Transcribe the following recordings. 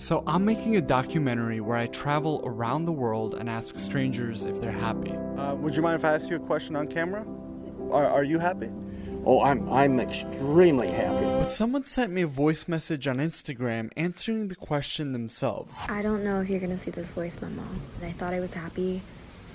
So, I'm making a documentary where I travel around the world and ask strangers if they're happy. Uh, would you mind if I ask you a question on camera? Are, are you happy? Oh, I'm I'm extremely happy. But someone sent me a voice message on Instagram answering the question themselves. I don't know if you're gonna see this voice memo, and I thought I was happy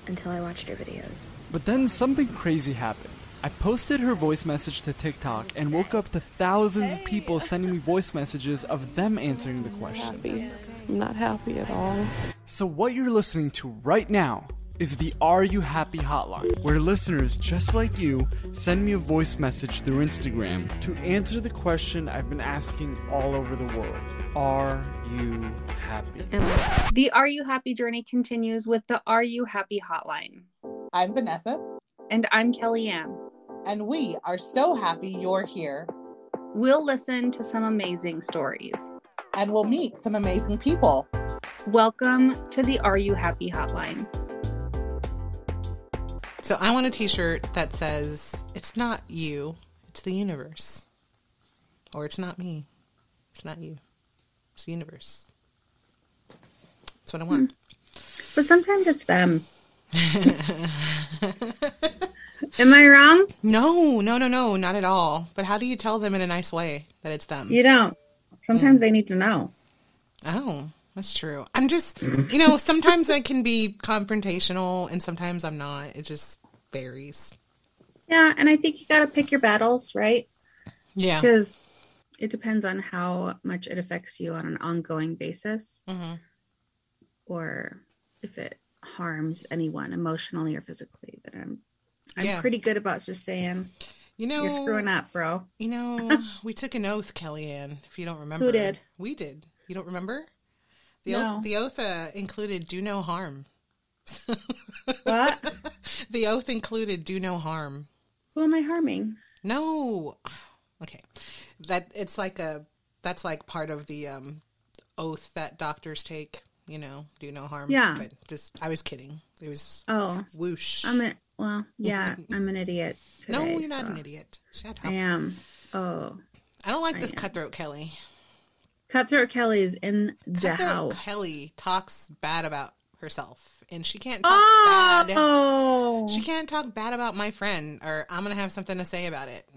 until I watched your videos. But then something crazy happened. I posted her voice message to TikTok and woke up to thousands of people sending me voice messages of them answering the question. happy. I'm not happy at all. So, what you're listening to right now is the Are You Happy hotline, where listeners just like you send me a voice message through Instagram to answer the question I've been asking all over the world Are you happy? The Are You Happy journey continues with the Are You Happy hotline. I'm Vanessa, And I'm KellyAnn. And we are so happy you're here. We'll listen to some amazing stories. And we'll meet some amazing people. Welcome to the Are You Happy hotline. So I want a t-shirt that says it's not you, it's the universe. Or it's not me. It's not you. It's the universe. That's what I want. Hmm. But sometimes it's them. Am I wrong? No, no, no, no, not at all. But how do you tell them in a nice way that it's them? You don't. Sometimes they need to know. Oh, that's true. I'm just, you know, sometimes I can be confrontational and sometimes I'm not. It just varies. Yeah, and I think you got to pick your battles, right? Yeah. Because it depends on how much it affects you on an ongoing basis Mhm. or if it harms anyone emotionally or physically. But I'm I'm Yeah. pretty good about just saying You know, you're screwing up, bro. You know, we took an oath, KellyAnn, if you don't remember. Who did? We did. You don't remember? The No. oath, the oath uh, included do no harm. What? The oath included do no harm. Who am I harming? No. Okay. That it's like a that's like part of the um oath that doctors take, you know, do no harm. Yeah. But just I was kidding. It was Oh, whoosh. I'm a well, yeah, I'm an idiot. Today, no, you're not so an idiot. Shut up. I am. Oh, I don't like I this am. cutthroat Kelly. Cutthroat Kelly is in the house. Kelly talks bad about herself, and she can't talk bad. Oh, She can't talk bad about my friend, or I'm gonna have something to say about it.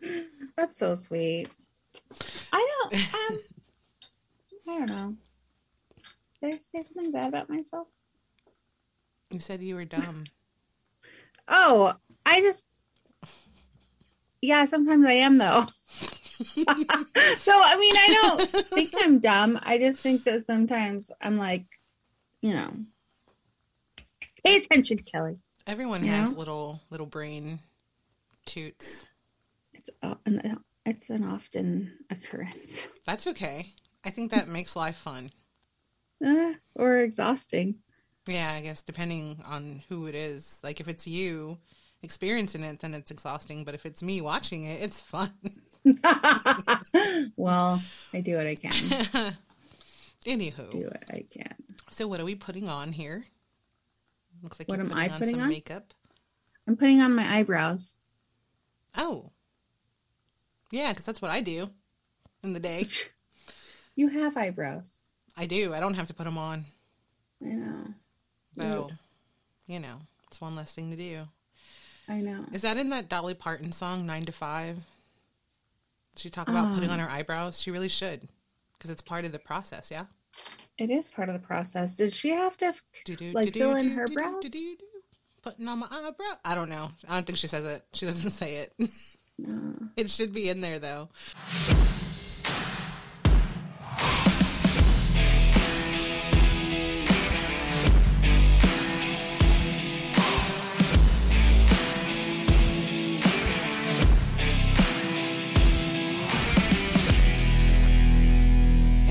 that's so sweet. I don't. Um, I don't know. Did I say something bad about myself? You said you were dumb. Oh, I just. Yeah, sometimes I am though. so I mean, I don't think I'm dumb. I just think that sometimes I'm like, you know, pay attention, Kelly. Everyone You has know? little little brain toots. It's uh, an, it's an often occurrence, That's okay. I think that makes life fun. uh, or exhausting. Yeah, I guess depending on who it is. Like if it's you experiencing it, then it's exhausting. But if it's me watching it, it's fun. well, I do what I can. Anywho, Do what I can. so what are we putting on here? Looks like What you're am I putting some on? makeup. I'm putting on my eyebrows. Oh, yeah, because that's what I do in the day. You have eyebrows. I do. I don't have to put them on. I know. Though, you know, it's one less thing to do. I know. Is that in that Dolly Parton song, Nine to Five? She talk about putting on Um. her eyebrows. She really should, because it's part of the process. Yeah. It is part of the process. Did she have to like fill in her brows? Putting on my eyebrow. I don't know. I don't think she says it. She doesn't say it. It should be in there though.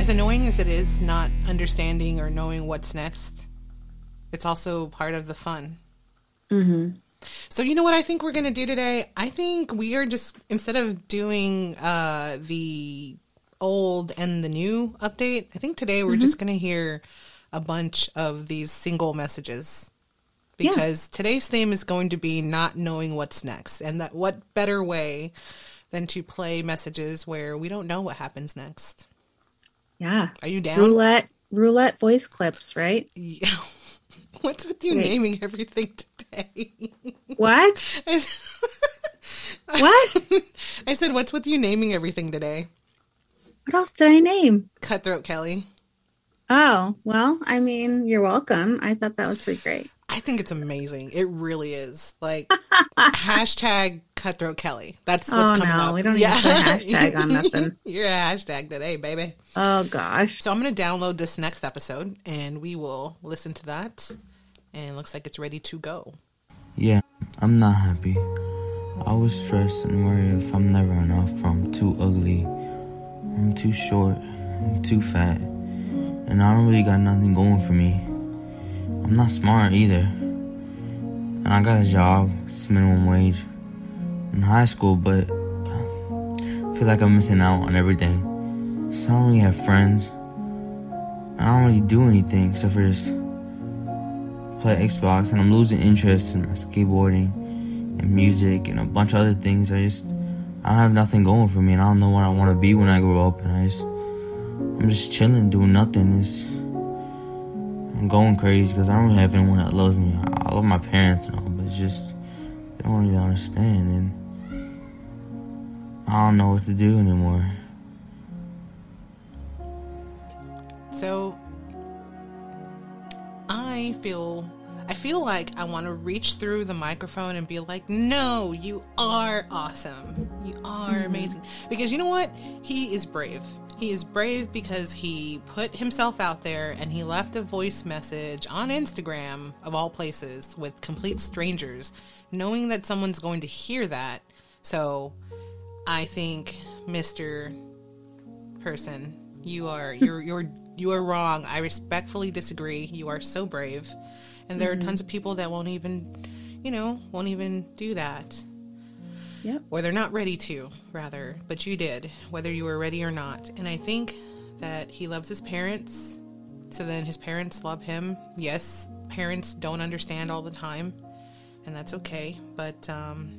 As annoying as it is not understanding or knowing what's next, it's also part of the fun. Mm-hmm. So you know what I think we're gonna do today? I think we are just instead of doing uh the old and the new update, I think today we're just gonna hear a bunch of these single messages. Yeah. Because today's theme is going to be not knowing what's next. And that what better way than to play messages where we don't know what happens next. Yeah. Are you down? Roulette roulette voice clips, right? Yeah. What's with you Wait. naming everything today? What? I What? I said, what's with you naming everything today? What else did I name? Cutthroat Kelly. Oh, well, I mean, you're welcome. I thought that was pretty great. I think it's amazing. It really is. Like hashtag Cutthroat Kelly. That's oh, what's Oh, coming no, up. we don't need to put a hashtag on nothing. You're a hashtag today, baby. Oh gosh. So I'm gonna download this next episode and we will listen to that. And it looks like it's ready to go. Yeah, I'm not happy. I was stressed and worried if I'm never enough. I'm too ugly. I'm too short. I'm too fat. And I don't really got nothing going for me. I'm not smart either. And I got a job, it's minimum wage in high school, but I feel like I'm missing out on everything. So I don't really have friends. I don't really do anything except for just play Xbox, and I'm losing interest in my skateboarding and music and a bunch of other things. I just I don't have nothing going for me, and I don't know what I want to be when I grow up. And I just I'm just chilling, doing nothing. It's I'm going crazy because I don't have anyone that loves me. I, I love my parents and all, but it's just they don't really understand, and I don't know what to do anymore. So I feel I feel like I want to reach through the microphone and be like, "No, you are awesome. You are amazing." Because you know what? He is brave. He is brave because he put himself out there and he left a voice message on Instagram of all places with complete strangers, knowing that someone's going to hear that. So, I think Mr. person. You are you're you're you are wrong. I respectfully disagree. You are so brave. And there are mm-hmm. tons of people that won't even, you know, won't even do that. Yep. Or they're not ready to, rather. But you did, whether you were ready or not. And I think that he loves his parents. So then his parents love him. Yes, parents don't understand all the time. And that's okay. But um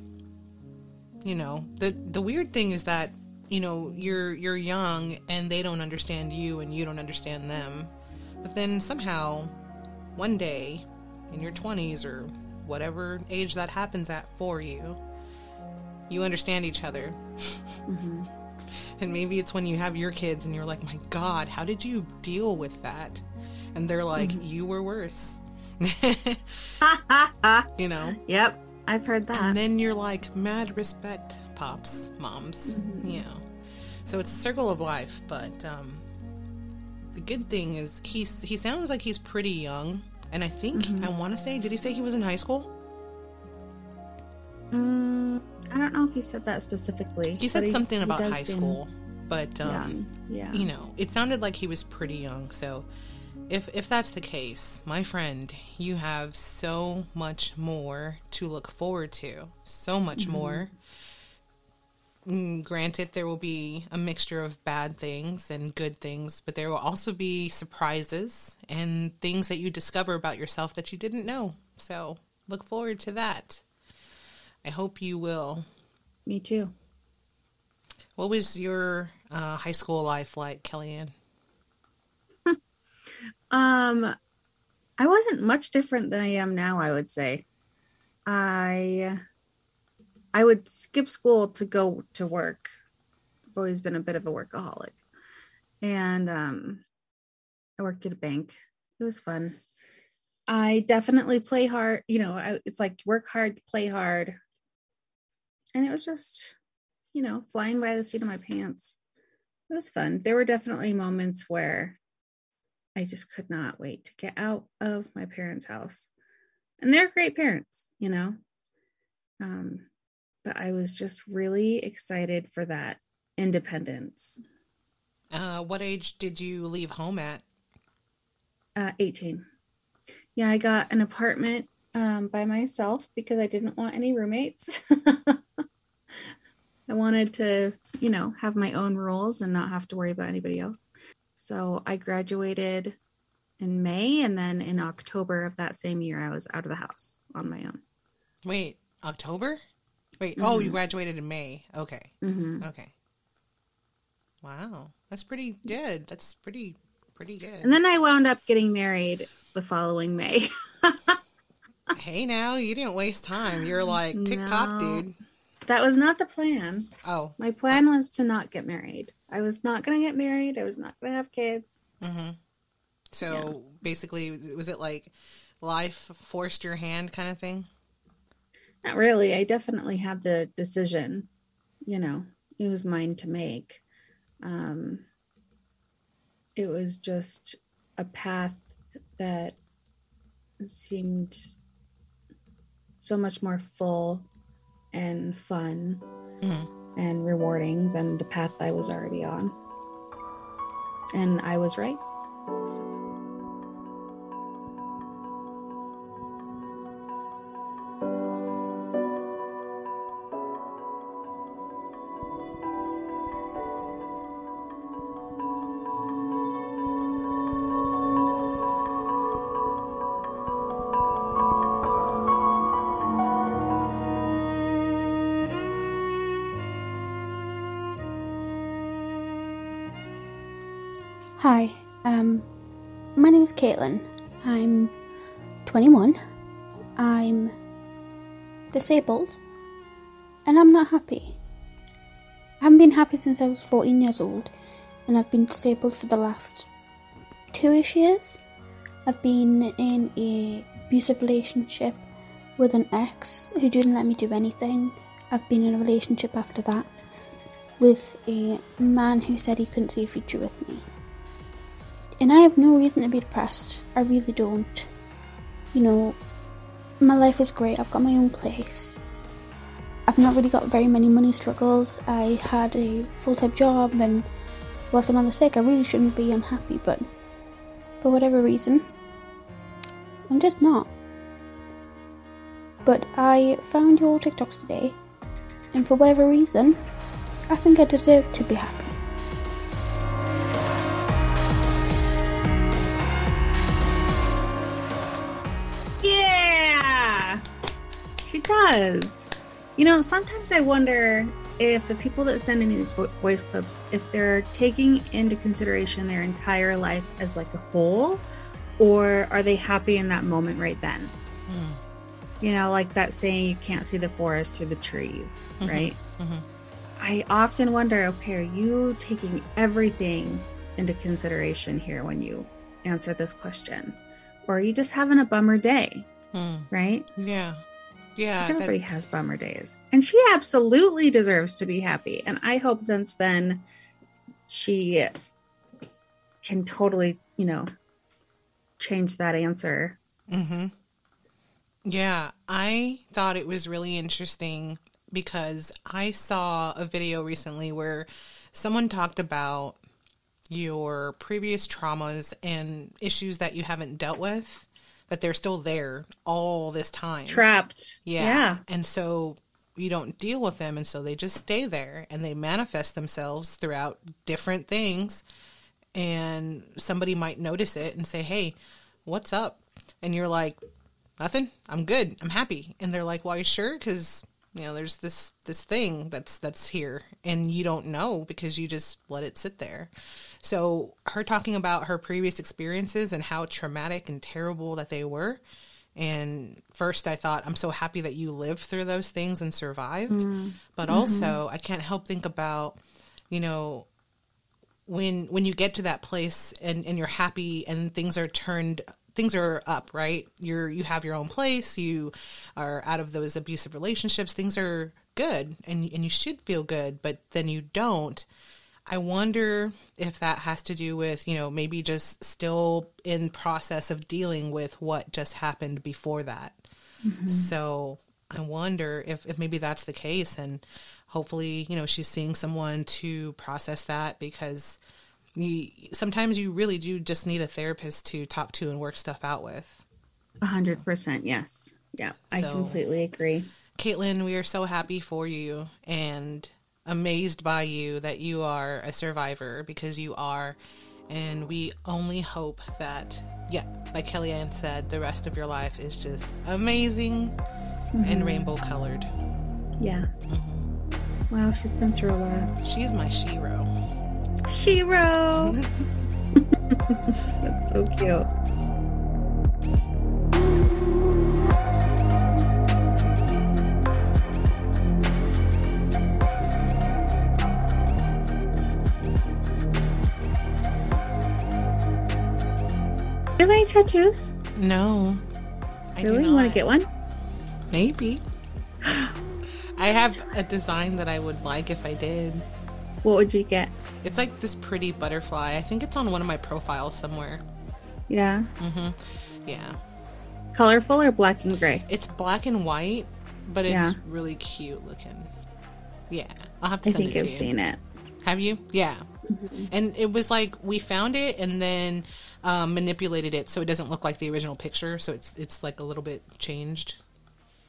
you know, the the weird thing is that you know you're you're young and they don't understand you and you don't understand them but then somehow one day in your 20s or whatever age that happens at for you you understand each other. And maybe it's when you have your kids and you're like my god how did you deal with that? And they're like you were worse. You know? Yep. I've heard that. and then you're like, mad respect, pops, moms, you know. So it's a circle of life, but um, the good thing is he's he sounds like he's pretty young, and I think I want to say, did he say he was in high school? Mm, I don't know if he said that specifically. He said something he about does high seem school, but um, young. Yeah. you know, it sounded like he was pretty young. So if if that's the case, my friend, you have so much more to look forward to. So much more. Mm, granted, there will be a mixture of bad things and good things, but there will also be surprises and things that you discover about yourself that you didn't know. So look forward to that. I hope you will. Me too. What was your uh, high school life like, KellyAnn? Um, I wasn't much different than I am now. I would say, I, I would skip school to go to work. I've always been a bit of a workaholic, and um, I worked at a bank. It was fun. I definitely play hard. You know, I, it's like work hard, play hard, and it was just, you know, flying by the seat of my pants. It was fun. There were definitely moments where I just could not wait to get out of my parents' house. And they're great parents, you know. Um, but I was just really excited for that independence. Uh, what age did you leave home at? Uh, 18. Yeah, I got an apartment um, by myself because I didn't want any roommates. I wanted to, you know, have my own rules and not have to worry about anybody else. So I graduated in May, and then in October of that same year, I was out of the house on my own. Wait, October? Wait, oh, you graduated in May. Okay. Mm-hmm. Okay. Wow. That's pretty good. That's pretty pretty good. And then I wound up getting married the following May. hey now, you didn't waste time. You're like TikTok No. dude. That was not the plan. Oh. My plan was to not get married. I was not going to get married. I was not going to have kids. Mm-hmm. So basically, was it like life forced your hand kind of thing? Not really. I definitely had the decision. You know, it was mine to make. Um, it was just a path that seemed so much more full and fun Mhm. and rewarding than the path I was already on. And I was right. Hi, um, my name is Caitlin. I'm 21. I'm disabled, and I'm not happy. I haven't been happy since I was 14 years old, and I've been disabled for the last two-ish years. I've been in a abusive relationship with an ex who didn't let me do anything. I've been in a relationship after that with a man who said he couldn't see a future with me. I have no reason to be depressed. I really don't. You know, my life is great. I've got my own place. I've not really got very many money struggles. I had a full time job, and whilst I'm on the sick, I really shouldn't be unhappy, but for whatever reason, I'm just not. But I found your TikToks today, and for whatever reason, I think I deserve to be happy. Does. You know, sometimes I wonder if the people that send in these voice clips, if they're taking into consideration their entire life as like a whole, or are they happy in that moment right then? You know, like that saying, you can't see the forest through the trees, Mhm, right? mhm. I often wonder, okay, are you taking everything into consideration here when you answer this question? Or are you just having a bummer day, Hmm. right? Yeah. Yeah. 'Cause that- everybody has bummer days. And she absolutely deserves to be happy. And I hope since then she can totally, you know, change that answer. Mm-hmm. Yeah, I thought it was really interesting because I saw a video recently where someone talked about your previous traumas and issues that you haven't dealt with, that they're still there all this time. Trapped. Yeah. Yeah. And so you don't deal with them. And so they just stay there and they manifest themselves throughout different things. And somebody might notice it and say, Hey, what's up? And you're like, Nothing. I'm good. I'm happy. And they're like, Well, are you sure? Because you know, there's this this thing that's that's here, and you don't know because you just let it sit there. So her talking about her previous experiences and how traumatic and terrible that they were. And first, I thought, I'm so happy that you lived through those things and survived. Mm. But Mhm. also, I can't help think about, you know, when when you get to that place and and you're happy and things are turned things are up right? You're you have your own place you are out of those abusive relationships things are good and and you should feel good but then you don't. I wonder if that has to do with you know maybe just still in process of dealing with what just happened before that. Mhm. so i wonder if, if maybe that's the case and hopefully you know she's seeing someone to process that because you sometimes you really do just need a therapist to talk to and work stuff out with A hundred percent. Yes. Yeah. I completely agree. Caitlin, we are so happy for you and amazed by you that you are a survivor because you are. And we only hope that, yeah, like KellyAnn said, the rest of your life is just amazing and Mhm. rainbow colored. Yeah. Wow, she's been through a lot. She's my shero. Shiro. That's so cute. Do you have any tattoos? No. I do really? You want to get one? Maybe. I have a design that I would like if I did. What would you get? It's like this pretty butterfly. I think it's on one of my profiles somewhere. Yeah. Mm-hmm. Yeah. Colorful or black and gray? It's black and white, but it's Yeah. really cute looking. Yeah. I'll have to I send think it to I've you. seen it. Have you? Yeah. And it was like we found it and then um, manipulated it so it doesn't look like the original picture. So it's it's like a little bit changed.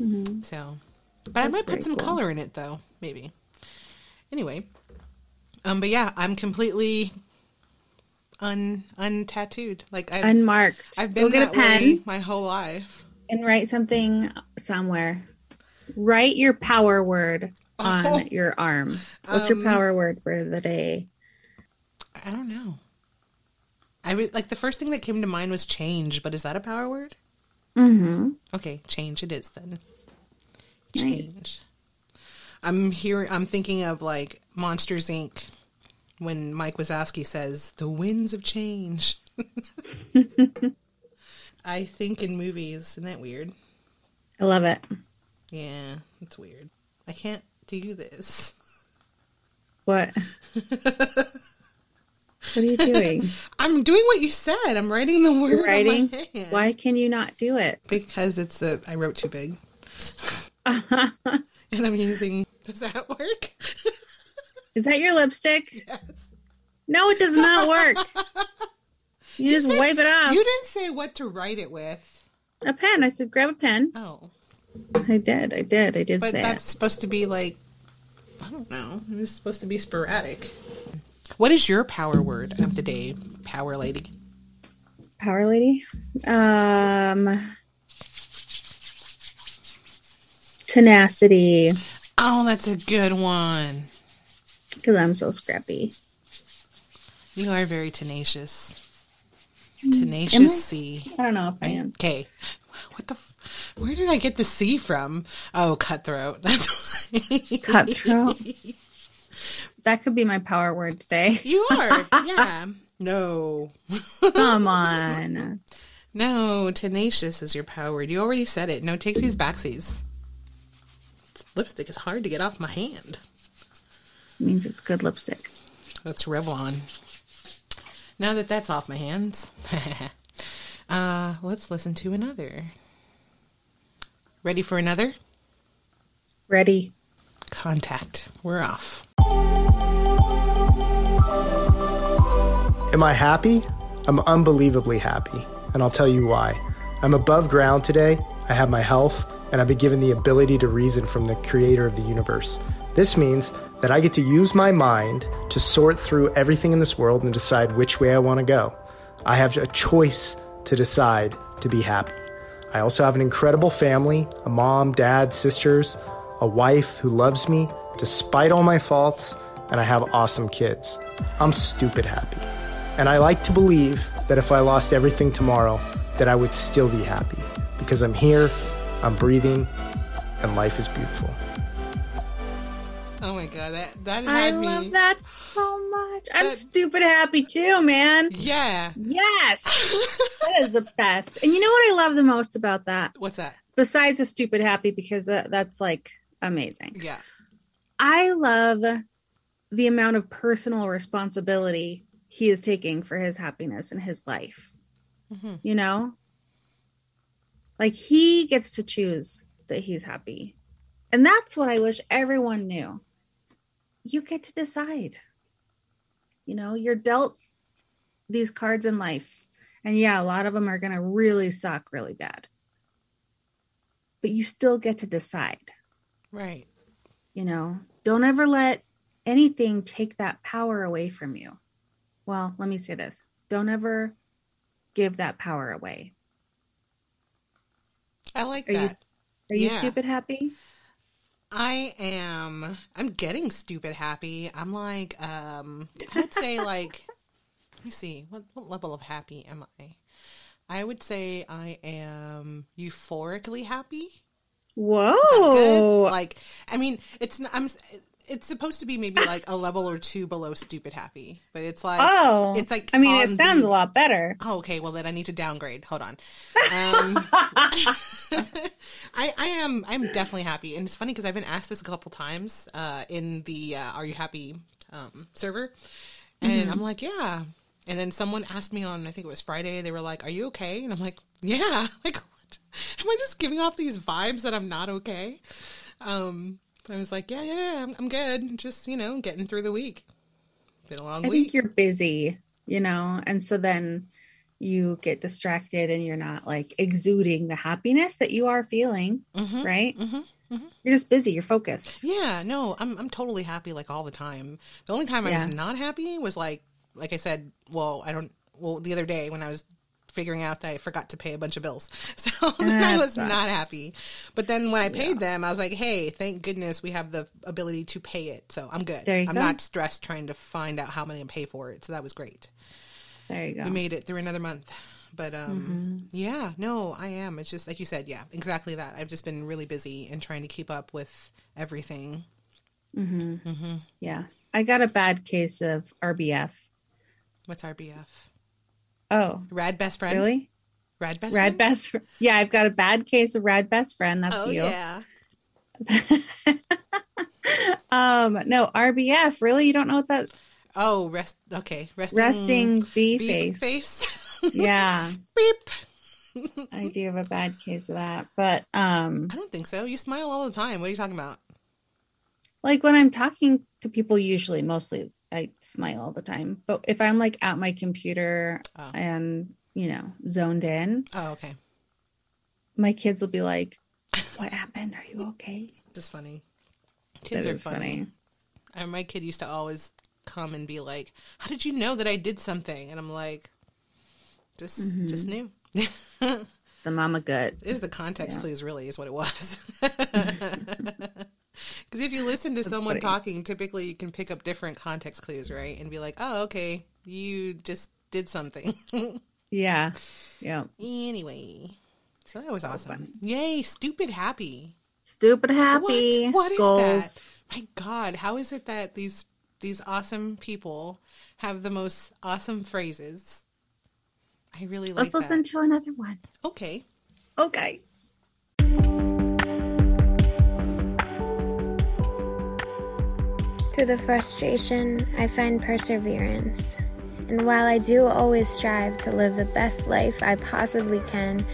Mhm. So, but I might put some cool. color in it though, maybe. Anyway, um, but yeah, I'm completely un untattooed. Like I've, Unmarked. I've Go been get a pen. my whole life. and write something somewhere. Write your power word on Oh. your arm. What's your Um, power word for the day? I don't know. I was like the first thing that came to mind was change, but is that a power word? Mm-hmm. Okay, change it is then. Nice. Change. I'm here. I'm thinking of like Monsters Inc. When Mike Wazowski says the winds of change. I think in movies. Isn't that weird? I love it. Yeah, it's weird. I can't do this. What? what are you doing? I'm doing what you said. I'm writing the word You're writing? on my hand. Why can you not do it? Because it's a. I wrote too big, and I'm using. Does that work? Is that your lipstick? Yes. No, it does not work. You, just said- wipe it off. You didn't say what to write it with. A pen. I said grab a pen. Oh, I did. I did. I did but say that's it. supposed to be like. I don't know. It was supposed to be sporadic. What is your power word of the day, power lady? Power lady. Um tenacity. Oh, that's a good one. Because I'm so scrappy. You are very tenacious. Hmm, tenacious C. I don't know if I am. Okay. What the? F- where did I get the C from? Oh, cutthroat. That's. Cutthroat. That could be my power word today. You are. Yeah. No. Come on. No, tenacious is your power word. You already said it. No takesies, backsies. Lipstick is hard to get off my hand. Means it's good lipstick. That's Revlon. Now that that's off my hands, uh, let's listen to another. Ready for another? Ready. Contact. We're off. Am I happy? I'm unbelievably happy, and I'll tell you why. I'm above ground today, I have my health, and I've been given the ability to reason from the creator of the universe. This means that I get to use my mind to sort through everything in this world and decide which way I want to go. I have a choice to decide to be happy. I also have an incredible family a mom, dad, sisters, a wife who loves me despite all my faults, and I have awesome kids. I'm stupid happy. And I like to believe that if I lost everything tomorrow, that I would still be happy because I'm here, I'm breathing, and life is beautiful. That that I had me. love that so much. I'm stupid happy too, man. Yeah. Yes. that is the best. And you know what I love the most about that? What's that? Besides the stupid happy, because that, that's like amazing. Yeah. I love the amount of personal responsibility he is taking for his happiness and his life. Mhm. You know? Like he gets to choose that he's happy. And that's what I wish everyone knew. You get to decide. You know, you're dealt these cards in life. And yeah, a lot of them are going to really suck really bad. But you still get to decide Right. you know don't ever let anything take that power away from you well let me say this don't ever give that power away I like are you that. are you stupid happy I am. I'm getting stupid happy. I'm like, um, I would say like, let me see, what, what level of happy am I? I would say I am euphorically happy. Whoa! Like, I mean, it's not. I'm. It's supposed to be maybe like a level or two below stupid happy, but it's like oh, it's like I mean, it sounds the- a lot better. Oh, okay. Well, then I need to downgrade. Hold on. Um, I, I am. I'm definitely happy, and it's funny because I've been asked this a couple times uh, in the uh, "Are you happy?" Um, server, and Mhm. I'm like, "Yeah." And then someone asked me on, I think it was Friday. They were like, "Are you okay?" And I'm like, "Yeah." Like, what? Am I just giving off these vibes that I'm not okay? Um, I was like, "Yeah, yeah, yeah I'm, I'm good. Just you know, getting through the week. Been a long I week." think you're busy, you know, and so then you get distracted and you're not like exuding the happiness that you are feeling, Mhm, right? mhm, You're just busy, you're focused. Yeah, no, I'm I'm totally happy like all the time. The only time I was not happy was like like I said, well, I don't well, the other day when I was figuring out that I forgot to pay a bunch of bills. So I was sucks. not happy. But then when I paid them, I was like, "Hey, thank goodness we have the ability to pay it." So I'm good. There you I'm go. not stressed trying to find out how many to pay for it. So that was great. There you go. We made it through another month. But um yeah, no, I am. It's just like you said, yeah, exactly that. I've just been really busy and trying to keep up with everything. hmm Mhm. Yeah. I got a bad case of RBF. What's RBF? Oh, Rad best friend. really? Rad best rad friend. best fr- Yeah, I've got a bad case of rad best friend. That's oh you. yeah. Um, no, RBF. Really? You don't know what that Oh, rest. Okay, resting. resting bee face. face. Yeah. Beep. I do have a bad case of that. But um I don't think so. You smile all the time. What are you talking about? like when I'm talking to people usually mostly I smile all the time. But if I'm like at my computer Oh. and, you know, zoned in, Oh, okay. my kids will be like, What happened? Are you okay? Just funny. Kids That are funny. funny. And my kid used to always come and be like, "How did you know that I did something?" And I'm like, "Just, Mhm. just knew." It's the mama gut. is the context Yeah. clues really is what it was. Because if you listen to That's someone funny. talking, typically you can pick up different context clues, right? And be like, "Oh, okay, you just did something." Yeah. Yeah. anyway, so that was So awesome. fun. Yay, stupid happy. Stupid happy. What? What is goals. that? My God, how is it that these these awesome people have the most awesome phrases? I really like Let's listen to another one. that. Okay. Okay. Through the frustration, I find perseverance. And while I do always strive to live the best life I possibly can,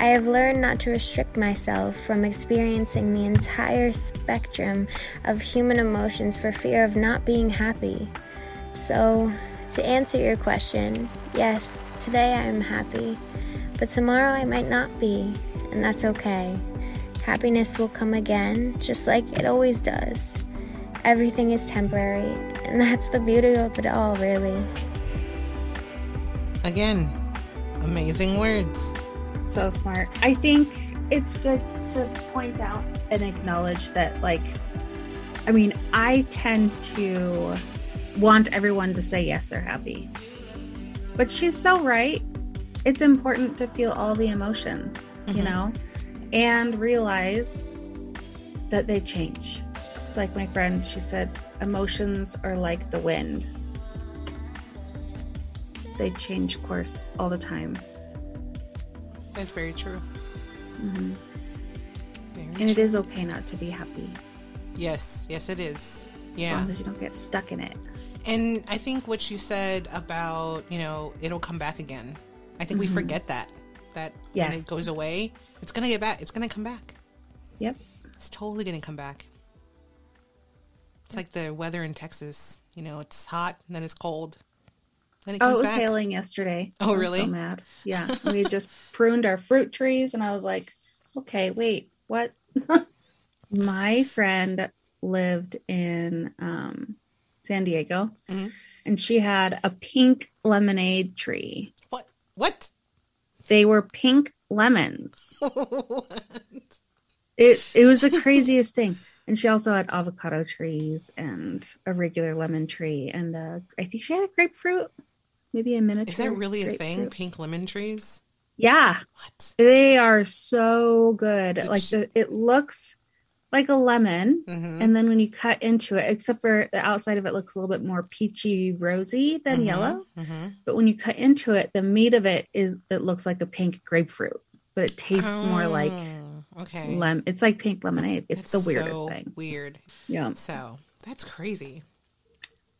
I have learned not to restrict myself from experiencing the entire spectrum of human emotions for fear of not being happy. So, to answer your question, yes, today I am happy, but tomorrow I might not be, and that's okay. Happiness will come again, just like it always does. Everything is temporary, and that's the beauty of it all, really. Again, amazing words. So smart. I think it's good to point out and acknowledge that, like, I mean, I tend to want everyone to say yes, they're happy. But she's so right. It's important to feel all the emotions, you Mhm. know, and realize that they change. It's like my friend, she said, emotions are like the wind, they change course all the time. That's very true. hmm Very And it true. is okay not to be happy Yes, yes, it is. Yeah. as long as you don't get stuck in it. And I think what she said about, you know, it'll come back again. I think we Mhm. forget that. That when it goes away, it's going to get back. It's going to come back. Yep. It's totally going to come back. It's like the weather in Texas. You know, it's hot, and then it's cold. Then it Oh, it was back. hailing yesterday. Oh, really? so mad. Yeah, we just pruned our fruit trees, and I was like, "Okay, wait, what?" My friend lived in um, San Diego, Mhm. and she had a pink lemonade tree. What? What? They were pink lemons. It it was the craziest thing. And she also had avocado trees and a regular lemon tree, and uh, I think she had a grapefruit, maybe a miniature. Is that really a thing? Pink lemon trees? Yeah, What? they are so good. Did like she- the, it looks like a lemon, Mhm. and then when you cut into it, except for the outside of it looks a little bit more peachy rosy than Mhm, yellow. mhm. But when you cut into it, the meat of it is it looks like a pink grapefruit, but it tastes more like Oh, okay. lem. It's like pink lemonade. It's That's the weirdest so thing. Weird. Yeah, So that's crazy.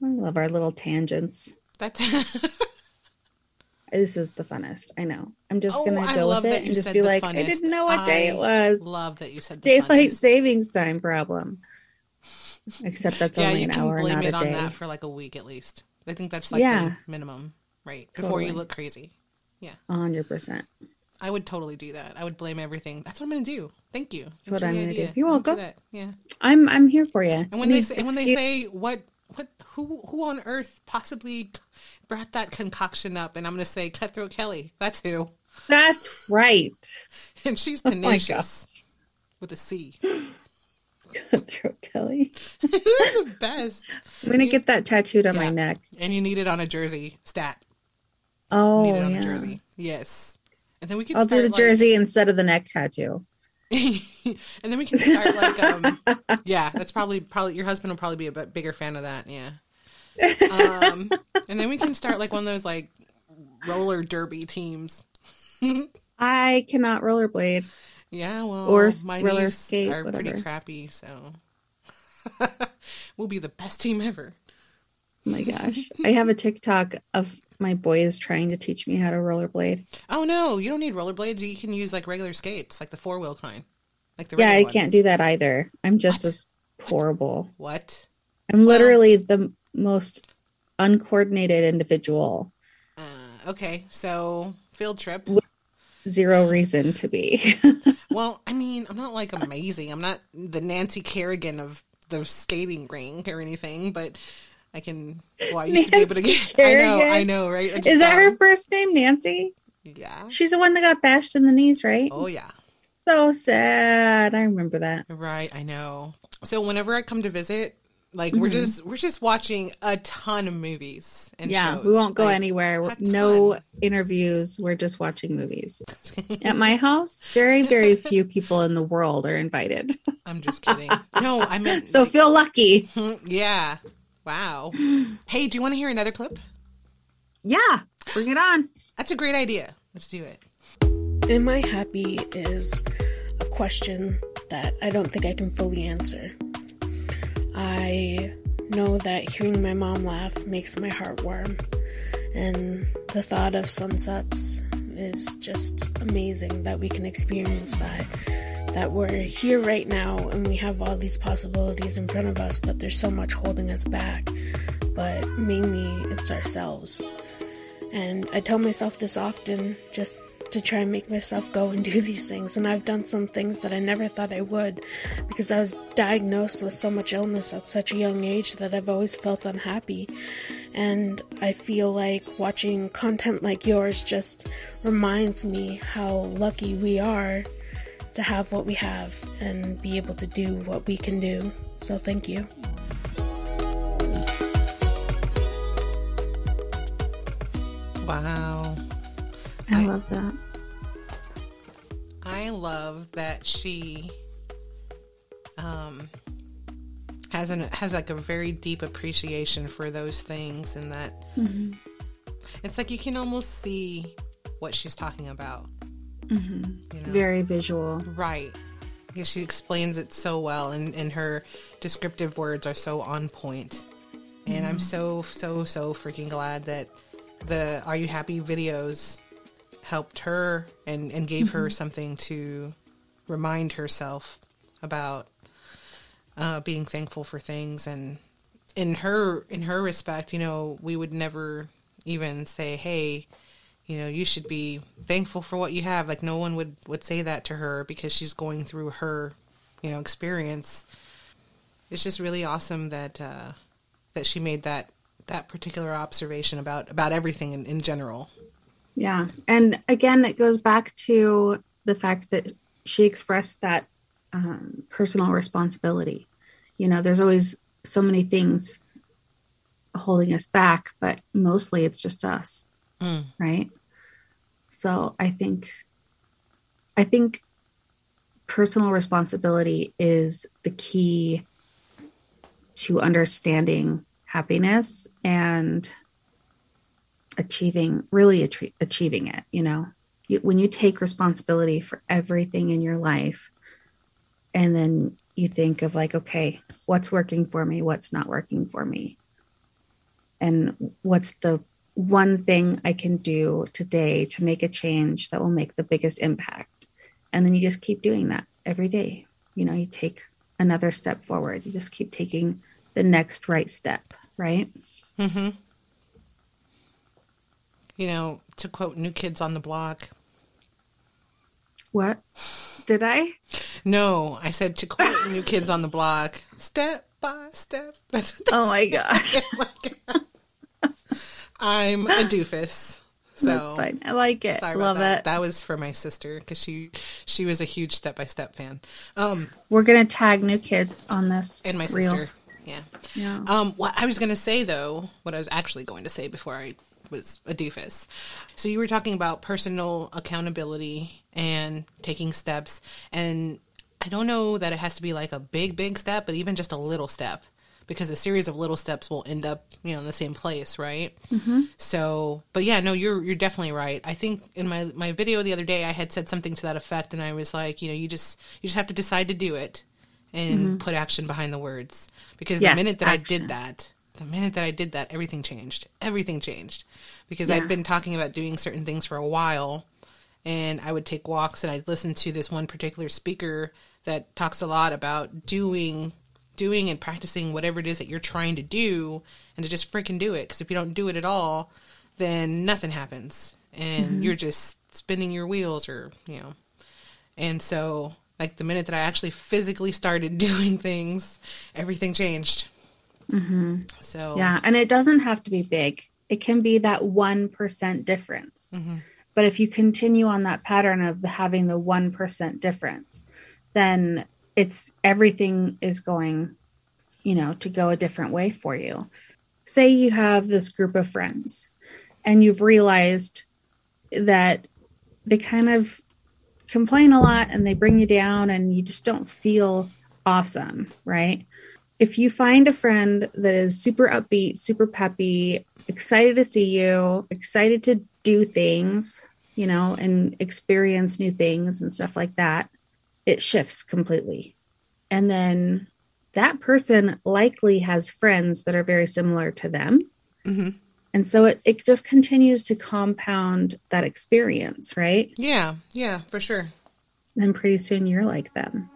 I love our little tangents. That's This is the funnest. I know. I'm just Oh, gonna go with it and just be like, I didn't know what day I it was. love that you said daylight funnest. savings time problem. Except that's yeah, only an hour, blame not it a on day. that for like a week at least. I think that's like Yeah. the minimum, right? Before you look crazy. Yeah, hundred percent. I would totally do that. I would blame everything. That's what I'm gonna do. Thank you. That's what I'm gonna do. You're I'll do welcome. Yeah. I'm I'm here for you. And when they say, and when they say what what who who on earth possibly brought that concoction up, and I'm gonna say Cutthroat Kelly. That's who. that's right. And she's Oh tenacious with a C. Cutthroat Kelly. That's the best. I'm gonna get that tattooed on my neck. And you need it on a jersey. Stat. Oh need it on yeah. a jersey. Yes. And then we can I'll do the like- jersey instead of the neck tattoo. and then we can start like um yeah, that's probably probably your husband will probably be a bit bigger fan of that, yeah. Um and then we can start like one of those like roller derby teams. I cannot rollerblade. Yeah, well, Or my roller knees skate, are pretty crappy, so we'll be the best team ever. Oh my gosh. I have a TikTok of my boy is trying to teach me how to rollerblade. Oh no, you don't need rollerblades. You can use like regular skates, like the four wheel kind, like the yeah, I regular can't do that either. I'm just as horrible. What? I'm literally the most uncoordinated individual. Uh, okay, so field trip. Zero reason to be. Well, I mean, I'm not like amazing. I'm not the Nancy Kerrigan of the skating ring or anything, but I can. Well, I used to be able to Nancy get. I know, I know, right? It's, Is that her first name, Nancy? Yeah. She's the one that got bashed in the knees, right? Oh yeah. So sad. I remember that. Right, I know. So whenever I come to visit, like we're Mhm. just we're just watching a ton of movies and yeah, shows. we won't go Like, anywhere. No interviews. We're just watching movies. At my house, very, very few people in the world are invited. I'm just kidding. No, I meant So feel lucky. yeah. Wow. Hey, do you want to hear another clip? Yeah, bring it on. That's a great idea. Let's do it. Am I happy is a question that I don't think I can fully answer. I know that hearing my mom laugh makes my heart warm, and the thought of sunsets is just amazing that we can experience that. That we're here right now and we have all these possibilities in front of us, but there's so much holding us back. But mainly, it's ourselves. And I tell myself this often just to try and make myself go and do these things. And I've done some things that I never thought I would because I was diagnosed with so much illness at such a young age that I've always felt unhappy. And I feel like watching content like yours just reminds me how lucky we are to have what we have and be able to do what we can do. So thank you. Wow. I love that. I love that she um has an has like a very deep appreciation for those things and that Mhm. it's like you can almost see what she's talking about. Mhm. You know? Very visual. Right. Yeah, she explains it so well and, and her descriptive words are so on point. And I'm Mhm. so so so freaking glad that the Are You Happy videos helped her and, and gave her Mhm. something to remind herself about uh, being thankful for things and in her in her respect, you know, we would never even say, Hey, you know, you should be thankful for what you have. Like no one would, would say that to her because she's going through her, you know, experience. It's just really awesome that uh that she made that that particular observation about about everything in, in general. Yeah. And again, it goes back to the fact that she expressed that um, personal responsibility. you know, there's always so many things holding us back, but mostly it's just us, Mm. right? So I think, I think personal responsibility is the key to understanding happiness and achieving really atri- achieving it you know? You, when you take responsibility for everything in your life and then you think of like okay what's working for me? What's not working for me? And what's the one thing i can do today to make a change that will make the biggest impact and then you just keep doing that every day you know you take another step forward you just keep taking the next right step right Mm-hmm. You know, to quote New Kids on the Block. what did i No, I said to quote New Kids on the Block. Step by step. That's what they Oh my gosh. I'm a doofus. So That's fine. I like it. Sorry Love about that. it. That was for my sister because she she was a huge step by step fan. Um, We're gonna tag new kids on this. and my reel. sister. Yeah. Yeah. Um, what I was going to say though, what I was actually going to say before I was a doofus. So you were talking about personal accountability and taking steps, and I don't know that it has to be like a big, big step, but even just a little step, because a series of little steps will end up, you know, in the same place, right? Mhm. So, but yeah, no, you're you're definitely right. I think in my my video the other day, I had said something to that effect, and I was like, you know, you just you just have to decide to do it and Mhm. put action behind the words because Yes, the minute that I did that, the minute that I did that, everything changed. Everything changed because Yeah. I'd been talking about doing certain things for a while, and I would take walks and I'd listen to this one particular speaker that talks a lot about doing doing and practicing whatever it is that you're trying to do and to just freaking do it because if you don't do it at all then nothing happens and Mhm. you're just spinning your wheels or you know and so like the minute that i actually physically started doing things everything changed Mm-hmm. so Yeah, and it doesn't have to be big. It can be that one percent difference. Mhm. But if you continue on that pattern of having the one percent difference, then it's everything is going, you know, to go a different way for you. Say you have this group of friends and you've realized that they kind of complain a lot and they bring you down and you just don't feel awesome, right? If you find a friend that is super upbeat, super peppy, excited to see you, excited to do things, you know, and experience new things and stuff like that, it shifts completely. And then that person likely has friends that are very similar to them. Mhm. And so it, it just continues to compound that experience, right? yeah yeah for sure Then pretty soon you're like them.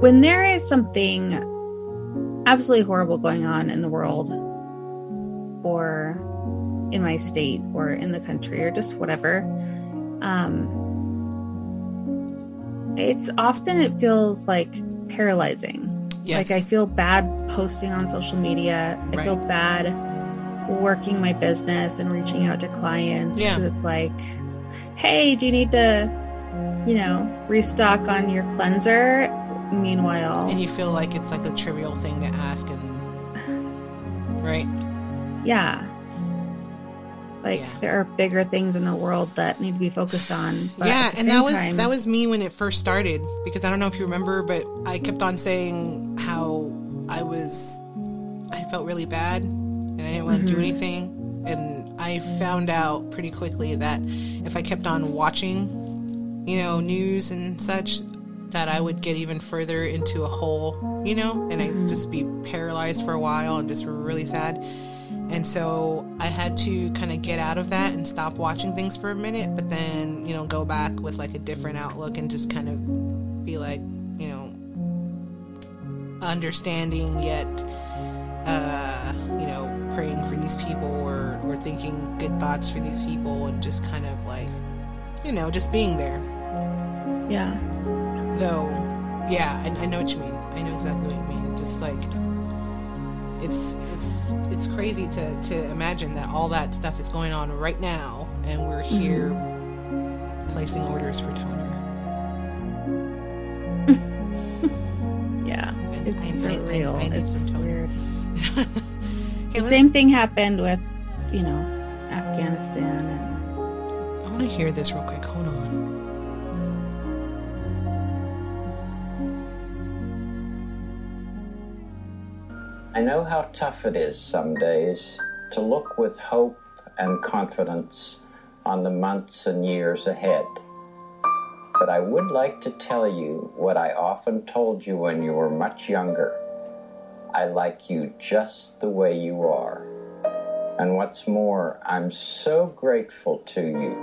When there is something absolutely horrible going on in the world, or in my state, or in the country, or just whatever, um, it's often it feels like paralyzing. Yes. Like I feel bad posting on social media. I feel bad working my business and reaching out to clients. Yeah. It's like, hey, do you need to, you know, restock on your cleanser? Meanwhile, and you feel like it's like a trivial thing to ask and right yeah. It's Like there are bigger things in the world that need to be focused on. but yeah and that was time- that was me when it first started because i don't know if you remember but i kept on saying how i was i felt really bad and i didn't want to do mm-hmm. anything and i found out pretty quickly that if i kept on watching you know news and such that i would get even further into a hole you know and i'd just be paralyzed for a while and just really sad And so I had to kind of get out of that and stop watching things for a minute, but then, you know, go back with like a different outlook and just kind of be like, you know, understanding yet, uh, you know, praying for these people or, or thinking good thoughts for these people and just kind of like, you know, just being there. Yeah. Though, yeah, I, I know what you mean. I know exactly what you mean. Just like, it's it's it's crazy to to imagine that all that stuff is going on right now and we're mm-hmm. here placing orders for toner Yeah. And It's I- I- I- surreal. I it's weird. Hey, the same thing happened with, you know, Afghanistan and i want to hear this real quick hold on I know how tough it is some days to look with hope and confidence on the months and years ahead. But I would like to tell you what I often told you when you were much younger. I like you just the way you are. And what's more, I'm so grateful to you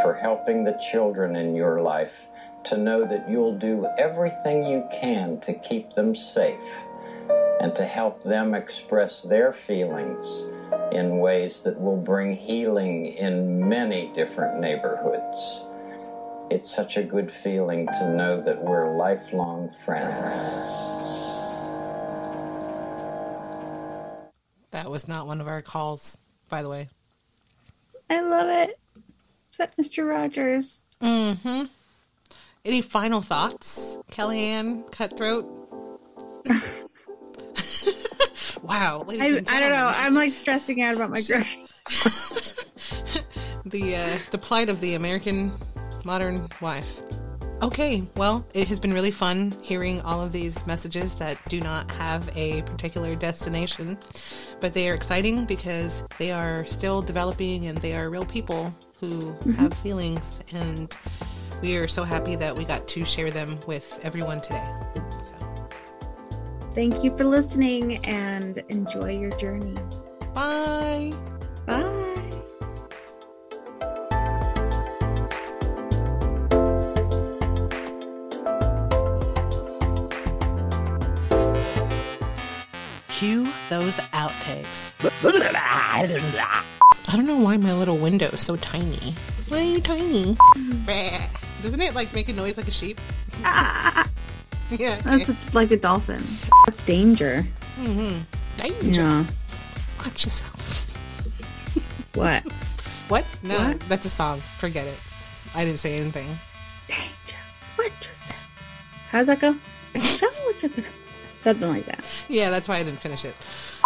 for helping the children in your life to know that you'll do everything you can to keep them safe and to help them express their feelings in ways that will bring healing in many different neighborhoods. It's such a good feeling to know that we're lifelong friends. that was not one of our calls by the way I love it. Is that Mr. Rogers? mm-hmm any final thoughts KellyAnn cutthroat wow ladies I, I don't know. I'm like stressing out about my groceries. the uh, the plight of the American modern wife. Okay, well, it has been really fun hearing all of these messages that do not have a particular destination, but they are exciting because they are still developing and they are real people who have feelings, and we are so happy that we got to share them with everyone today. Thank you for listening and enjoy your journey. Bye. Bye. Cue those outtakes. I don't know why my little window is so tiny. Why are you tiny? Doesn't it like make a noise like a sheep? Ah. yeah. Okay. That's like a dolphin. That's danger. mm-hmm. Danger. Yeah. Watch yourself. What? What? No, What? that's a song. Forget it. I didn't say anything. Danger. What just How's that go? Something like that. Yeah, that's why I didn't finish it.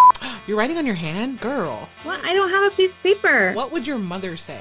You're writing on your hand, girl. What? I don't have a piece of paper. What would your mother say?